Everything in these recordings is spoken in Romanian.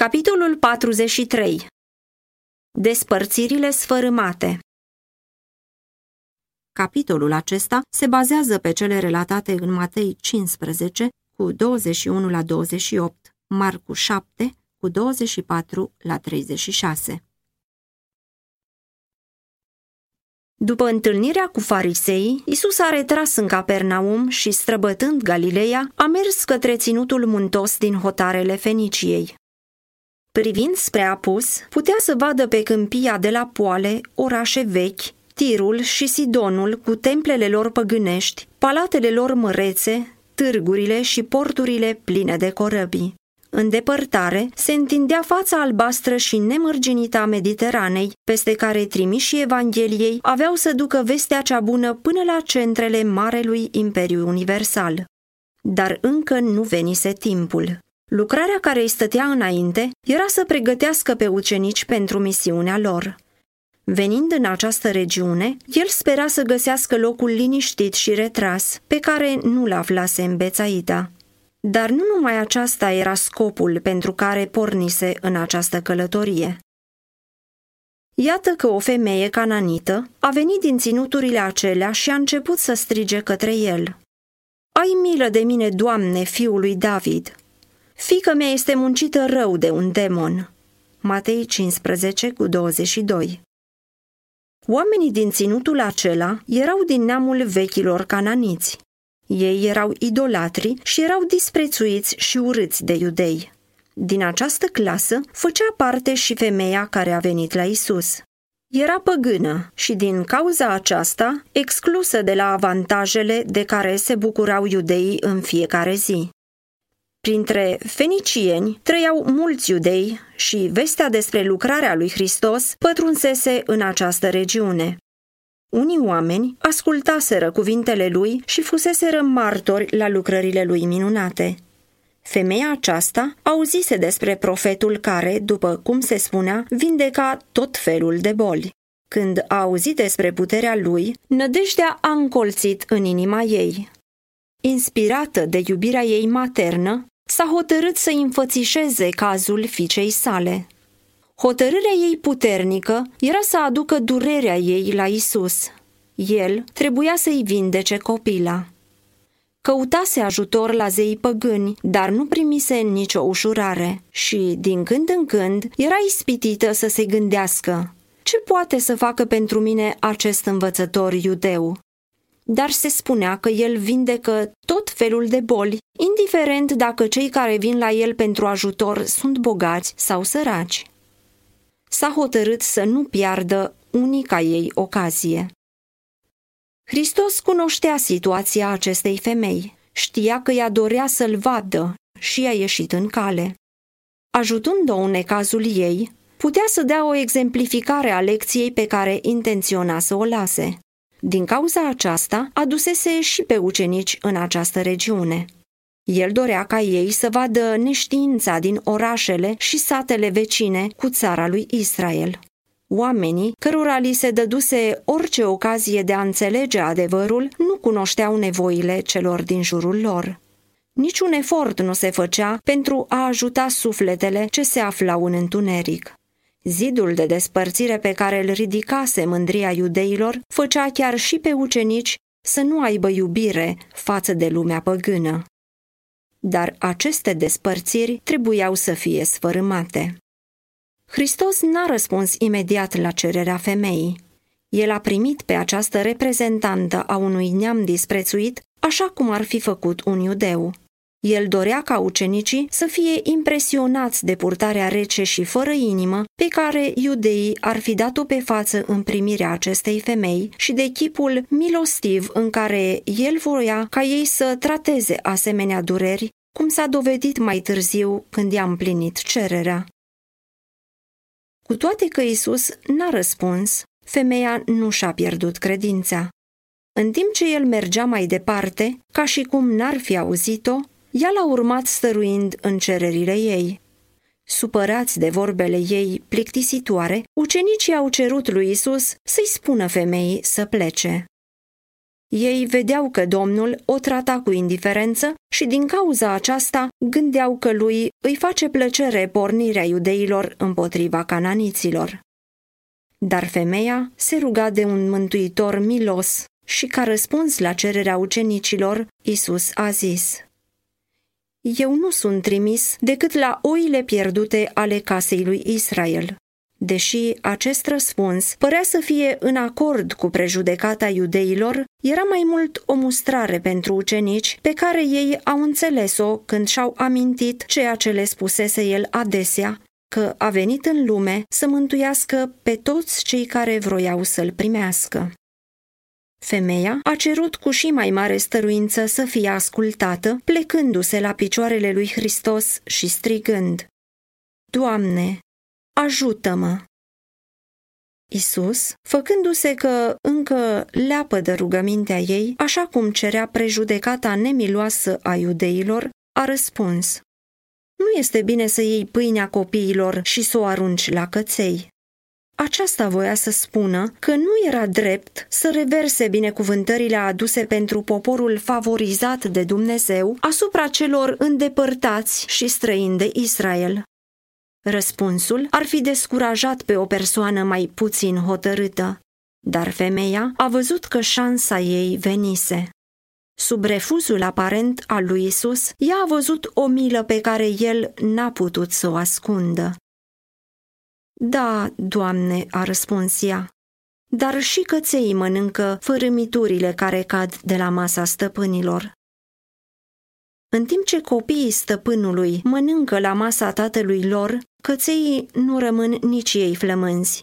Capitolul 43 Despărțirile sfărâmate Capitolul acesta se bazează pe cele relatate în Matei 15 cu 21 la 28, Marcu 7 cu 24 la 36. După întâlnirea cu farisei, Isus a retras în Capernaum și, străbătând Galileea, a mers către ținutul muntos din hotarele Feniciei. Privind spre apus, putea să vadă pe câmpia de la poale orașe vechi, Tirul și Sidonul cu templele lor păgânești, palatele lor mărețe, târgurile și porturile pline de corăbii. În depărtare se întindea fața albastră și nemărginită a Mediteranei, peste care trimișii Evangheliei aveau să ducă vestea cea bună până la centrele Marelui Imperiu Universal. Dar încă nu venise timpul. Lucrarea care îi stătea înainte era să pregătească pe ucenici pentru misiunea lor. Venind în această regiune, el spera să găsească locul liniștit și retras, pe care nu-l aflase în Bețaida. Dar nu numai aceasta era scopul pentru care pornise în această călătorie. Iată că o femeie cananită a venit din ținuturile acelea și a început să strige către el. Ai milă de mine, Doamne, fiul lui David! Fica mea este muncită rău de un demon. Matei 15 cu 22 Oamenii din ținutul acela erau din neamul vechilor cananiți. Ei erau idolatri și erau disprețuiți și urâți de iudei. Din această clasă făcea parte și femeia care a venit la Isus. Era păgână și din cauza aceasta exclusă de la avantajele de care se bucurau iudeii în fiecare zi. Printre fenicieni trăiau mulți iudei și vestea despre lucrarea lui Hristos pătrunsese în această regiune. Unii oameni ascultaseră cuvintele lui și fuseseră martori la lucrările lui minunate. Femeia aceasta auzise despre profetul care, după cum se spunea, vindeca tot felul de boli. Când a auzit despre puterea lui, nădejdea a încolțit în inima ei. Inspirată de iubirea ei maternă, s-a hotărât să înfățișeze cazul fiicei sale. Hotărârea ei puternică era să aducă durerea ei la Isus. El trebuia să-i vindece copila. Căutase ajutor la zei păgâni, dar nu primise nicio ușurare și, din când în când, era ispitită să se gândească ce poate să facă pentru mine acest învățător iudeu? Dar se spunea că el vindecă tot felul de boli, indiferent dacă cei care vin la el pentru ajutor sunt bogați sau săraci. S-a hotărât să nu piardă unica ei ocazie. Hristos cunoștea situația acestei femei, știa că ea dorea să-l vadă și a ieșit în cale. Ajutând-o în necazul ei, putea să dea o exemplificare a lecției pe care intenționa să o lase. Din cauza aceasta, adusese și pe ucenici în această regiune. El dorea ca ei să vadă neștiința din orașele și satele vecine cu țara lui Israel. Oamenii, cărora li se dăduse orice ocazie de a înțelege adevărul, nu cunoșteau nevoile celor din jurul lor. Niciun efort nu se făcea pentru a ajuta sufletele ce se aflau în întuneric. Zidul de despărțire pe care îl ridicase mândria iudeilor făcea chiar și pe ucenici să nu aibă iubire față de lumea păgână. Dar aceste despărțiri trebuiau să fie sfărâmate. Hristos n-a răspuns imediat la cererea femeii. El a primit pe această reprezentantă a unui neam disprețuit așa cum ar fi făcut un iudeu. El dorea ca ucenicii să fie impresionați de purtarea rece și fără inimă pe care iudeii ar fi dat-o pe față în primirea acestei femei și de chipul milostiv în care el voia ca ei să trateze asemenea dureri, cum s-a dovedit mai târziu când i-a împlinit cererea. Cu toate că Isus n-a răspuns, femeia nu și-a pierdut credința. În timp ce el mergea mai departe, ca și cum n-ar fi auzit-o, ea l-a urmat stăruind în cererile ei. Supărați de vorbele ei plictisitoare, ucenicii au cerut lui Isus să-i spună femeii să plece. Ei vedeau că Domnul o trata cu indiferență și din cauza aceasta gândeau că lui îi face plăcere pornirea iudeilor împotriva cananiților. Dar femeia se ruga de un mântuitor milos și ca răspuns la cererea ucenicilor, Isus a zis Eu nu sunt trimis decât la oile pierdute ale casei lui Israel. Deși acest răspuns părea să fie în acord cu prejudecata iudeilor, era mai mult o mustrare pentru ucenici pe care ei au înțeles-o când și-au amintit ceea ce le spusese el adesea, că a venit în lume să mântuiască pe toți cei care vroiau să-l primească. Femeia a cerut cu și mai mare stăruință să fie ascultată, plecându-se la picioarele lui Hristos și strigând, Doamne, ajută-mă! Isus, făcându-se că încă leapă de rugămintea ei, așa cum cerea prejudecata nemiloasă a iudeilor, a răspuns, Nu este bine să iei pâinea copiilor și să o arunci la căței. Aceasta voia să spună că nu era drept să reverse binecuvântările aduse pentru poporul favorizat de Dumnezeu asupra celor îndepărtați și străini de Israel. Răspunsul ar fi descurajat pe o persoană mai puțin hotărâtă, dar femeia a văzut că șansa ei venise. Sub refuzul aparent al lui Isus, ea a văzut o milă pe care el n-a putut să o ascundă. Da, Doamne, a răspuns ea, dar și căței mănâncă fărâmiturile care cad de la masa stăpânilor. În timp ce copiii stăpânului mănâncă la masa tatălui lor, căței nu rămân nici ei flămânzi.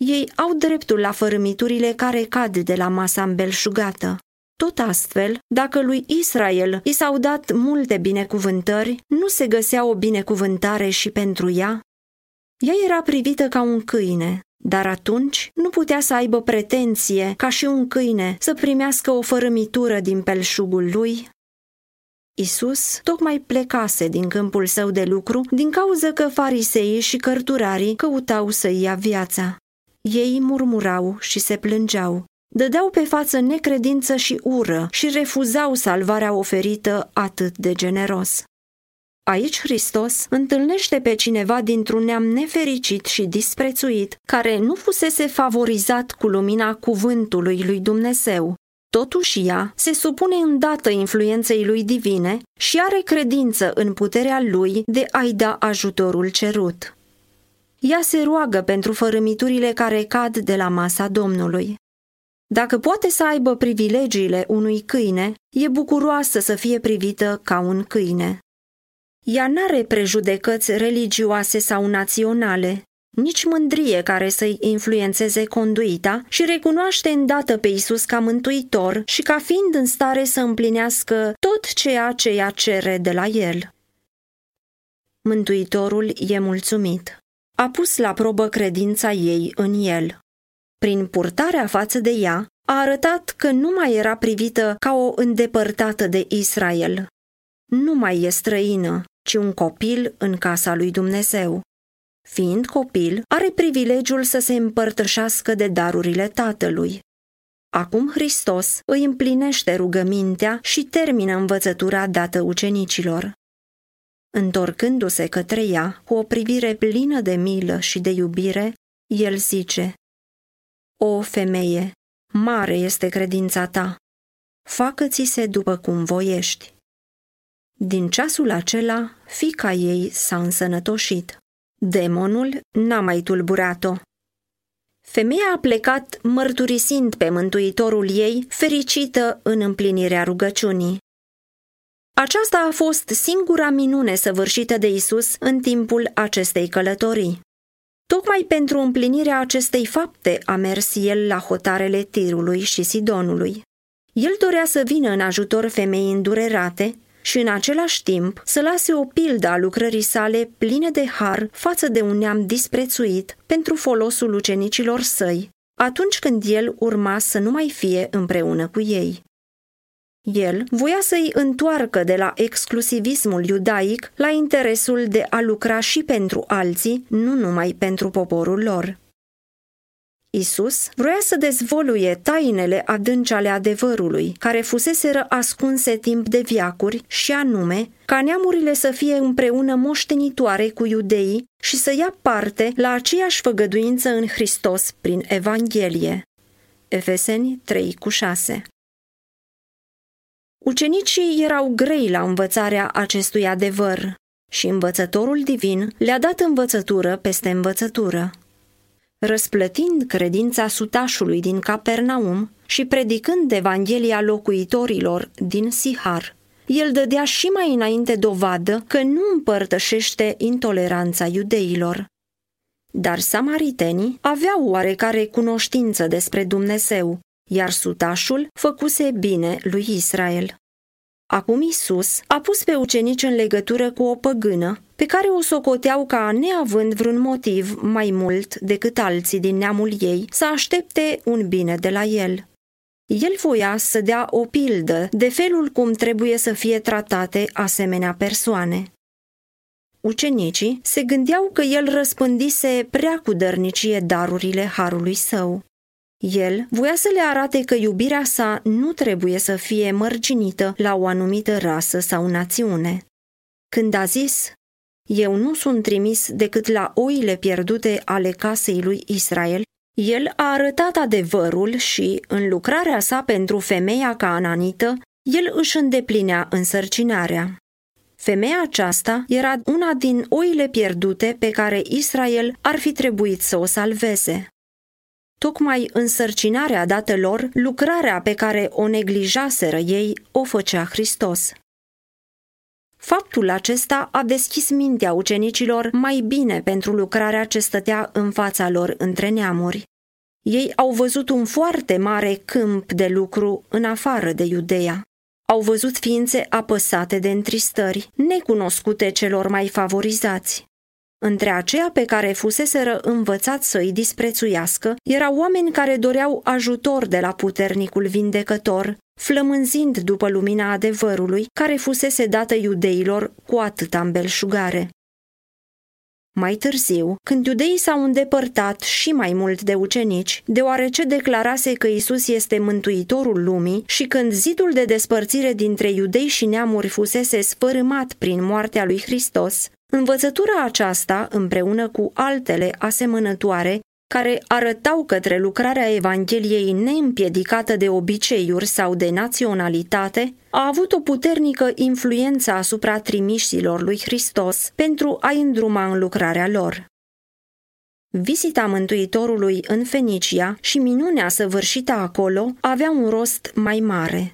Ei au dreptul la fărâmiturile care cad de la masa îmbelșugată. Tot astfel, dacă lui Israel i s-au dat multe binecuvântări, nu se găsea o binecuvântare și pentru ea? Ea era privită ca un câine, dar atunci nu putea să aibă pretenție ca și un câine să primească o fărâmitură din pelșugul lui Isus tocmai plecase din câmpul său de lucru din cauza că fariseii și cărturarii căutau să ia viața. Ei murmurau și se plângeau. Dădeau pe față necredință și ură și refuzau salvarea oferită atât de generos. Aici Hristos întâlnește pe cineva dintr-un neam nefericit și disprețuit, care nu fusese favorizat cu lumina cuvântului lui Dumnezeu, Totuși ea se supune îndată influenței lui divine și are credință în puterea lui de a-i da ajutorul cerut. Ea se roagă pentru fărâmiturile care cad de la masa Domnului. Dacă poate să aibă privilegiile unui câine, e bucuroasă să fie privită ca un câine. Ea n-are prejudecăți religioase sau naționale, nici mândrie care să-i influențeze conduita și recunoaște îndată pe Isus ca mântuitor și ca fiind în stare să împlinească tot ceea ce ea cere de la el. Mântuitorul e mulțumit. A pus la probă credința ei în el. Prin purtarea față de ea, a arătat că nu mai era privită ca o îndepărtată de Israel. Nu mai e străină, ci un copil în casa lui Dumnezeu. Fiind copil, are privilegiul să se împărtășească de darurile tatălui. Acum Hristos îi împlinește rugămintea și termină învățătura dată ucenicilor. Întorcându-se către ea cu o privire plină de milă și de iubire, el zice, O femeie, mare este credința ta, facă-ți-se după cum voiești. Din ceasul acela, fica ei s-a însănătoșit. Demonul n-a mai tulburat-o. Femeia a plecat mărturisind pe mântuitorul ei, fericită în împlinirea rugăciunii. Aceasta a fost singura minune săvârșită de Isus în timpul acestei călătorii. Tocmai pentru împlinirea acestei fapte a mers el la hotarele Tirului și Sidonului. El dorea să vină în ajutor femeii îndurerate, și în același timp să lase o pildă a lucrării sale pline de har față de un neam disprețuit pentru folosul ucenicilor săi, atunci când el urma să nu mai fie împreună cu ei. El voia să-i întoarcă de la exclusivismul iudaic la interesul de a lucra și pentru alții, nu numai pentru poporul lor. Isus vroia să dezvoluie tainele adânci ale adevărului, care fuseseră ascunse timp de viacuri, și anume ca neamurile să fie împreună moștenitoare cu iudeii și să ia parte la aceeași făgăduință în Hristos prin Evanghelie. Efeseni 3 cu 6 Ucenicii erau grei la învățarea acestui adevăr și învățătorul divin le-a dat învățătură peste învățătură răsplătind credința sutașului din Capernaum și predicând Evanghelia locuitorilor din Sihar. El dădea și mai înainte dovadă că nu împărtășește intoleranța iudeilor. Dar samaritenii aveau oarecare cunoștință despre Dumnezeu, iar sutașul făcuse bine lui Israel. Acum Isus a pus pe ucenici în legătură cu o păgână pe care o socoteau ca neavând vreun motiv mai mult decât alții din neamul ei să aștepte un bine de la el. El voia să dea o pildă de felul cum trebuie să fie tratate asemenea persoane. Ucenicii se gândeau că el răspândise prea cu dărnicie darurile harului său. El voia să le arate că iubirea sa nu trebuie să fie mărginită la o anumită rasă sau națiune. Când a zis, eu nu sunt trimis decât la oile pierdute ale casei lui Israel, el a arătat adevărul și, în lucrarea sa pentru femeia cananită, el își îndeplinea însărcinarea. Femeia aceasta era una din oile pierdute pe care Israel ar fi trebuit să o salveze. Tocmai însărcinarea dată lor, lucrarea pe care o neglijaseră ei, o făcea Hristos. Faptul acesta a deschis mintea ucenicilor mai bine pentru lucrarea ce stătea în fața lor între neamuri. Ei au văzut un foarte mare câmp de lucru în afară de Iudeea. Au văzut ființe apăsate de întristări, necunoscute celor mai favorizați. Între aceia pe care fuseseră învățați să îi disprețuiască, erau oameni care doreau ajutor de la puternicul vindecător, flămânzind după lumina adevărului care fusese dată iudeilor cu atâta îmbelșugare. Mai târziu, când iudeii s-au îndepărtat și mai mult de ucenici, deoarece declarase că Isus este mântuitorul lumii și când zidul de despărțire dintre iudei și neamuri fusese sfărâmat prin moartea lui Hristos, învățătura aceasta, împreună cu altele asemănătoare, care arătau către lucrarea Evangheliei neîmpiedicată de obiceiuri sau de naționalitate, a avut o puternică influență asupra trimișilor lui Hristos pentru a îndruma în lucrarea lor. Vizita Mântuitorului în Fenicia și minunea săvârșită acolo avea un rost mai mare.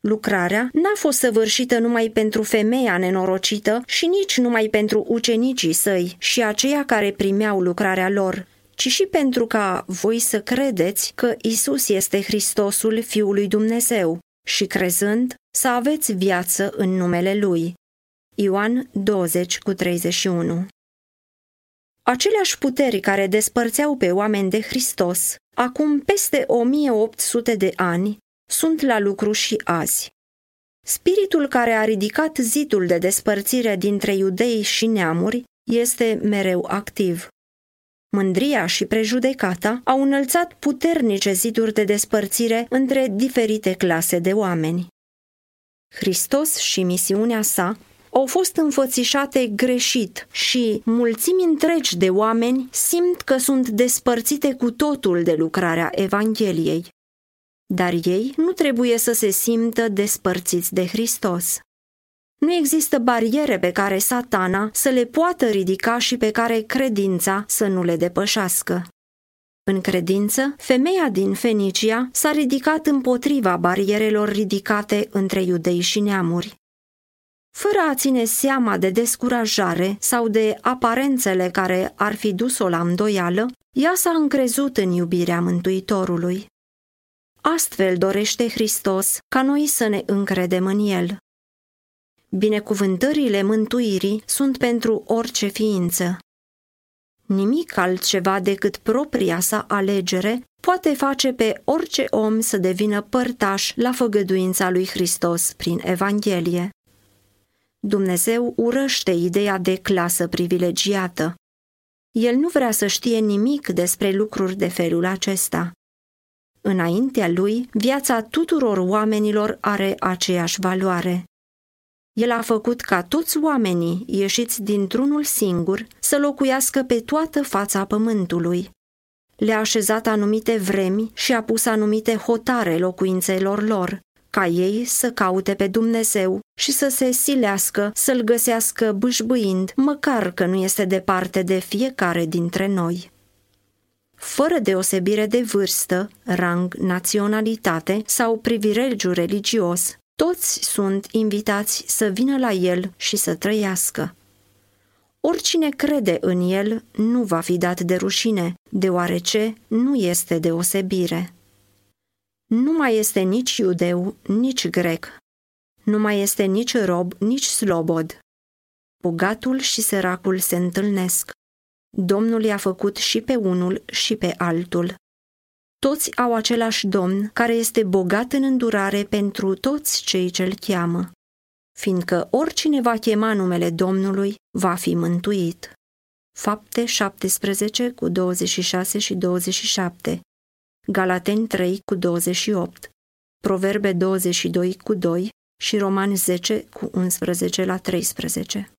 Lucrarea n-a fost săvârșită numai pentru femeia nenorocită și nici numai pentru ucenicii săi și aceia care primeau lucrarea lor, ci și pentru ca voi să credeți că Isus este Hristosul Fiului Dumnezeu și crezând să aveți viață în numele Lui. Ioan 20 cu 31 Aceleași puteri care despărțeau pe oameni de Hristos, acum peste 1800 de ani, sunt la lucru și azi. Spiritul care a ridicat zidul de despărțire dintre iudei și neamuri este mereu activ. Mândria și prejudecata au înălțat puternice ziduri de despărțire între diferite clase de oameni. Hristos și misiunea sa au fost înfățișate greșit și mulțimi întregi de oameni simt că sunt despărțite cu totul de lucrarea Evangheliei. Dar ei nu trebuie să se simtă despărțiți de Hristos. Nu există bariere pe care satana să le poată ridica și pe care credința să nu le depășească. În credință, femeia din Fenicia s-a ridicat împotriva barierelor ridicate între iudei și neamuri. Fără a ține seama de descurajare sau de aparențele care ar fi dus-o la îndoială, ea s-a încrezut în iubirea Mântuitorului. Astfel dorește Hristos ca noi să ne încredem în El. Binecuvântările mântuirii sunt pentru orice ființă. Nimic altceva decât propria sa alegere poate face pe orice om să devină părtaș la făgăduința lui Hristos prin Evanghelie. Dumnezeu urăște ideea de clasă privilegiată. El nu vrea să știe nimic despre lucruri de felul acesta. Înaintea lui, viața tuturor oamenilor are aceeași valoare. El a făcut ca toți oamenii ieșiți dintr-unul singur să locuiască pe toată fața pământului. Le-a așezat anumite vremi și a pus anumite hotare locuințelor lor, ca ei să caute pe Dumnezeu și să se silească să-L găsească bâșbâind, măcar că nu este departe de fiecare dintre noi. Fără deosebire de vârstă, rang, naționalitate sau privilegiu religios, toți sunt invitați să vină la El și să trăiască. Oricine crede în El nu va fi dat de rușine, deoarece nu este deosebire. Nu mai este nici iudeu, nici grec. Nu mai este nici rob, nici slobod. Bogatul și săracul se întâlnesc. Domnul i-a făcut și pe unul și pe altul. Toți au același domn care este bogat în îndurare pentru toți cei ce-l cheamă, fiindcă oricine va chema numele Domnului va fi mântuit. Fapte 17 cu 26 și 27 Galateni 3 cu 28, Proverbe 22 cu 2 și Romani 10 cu 11 la 13.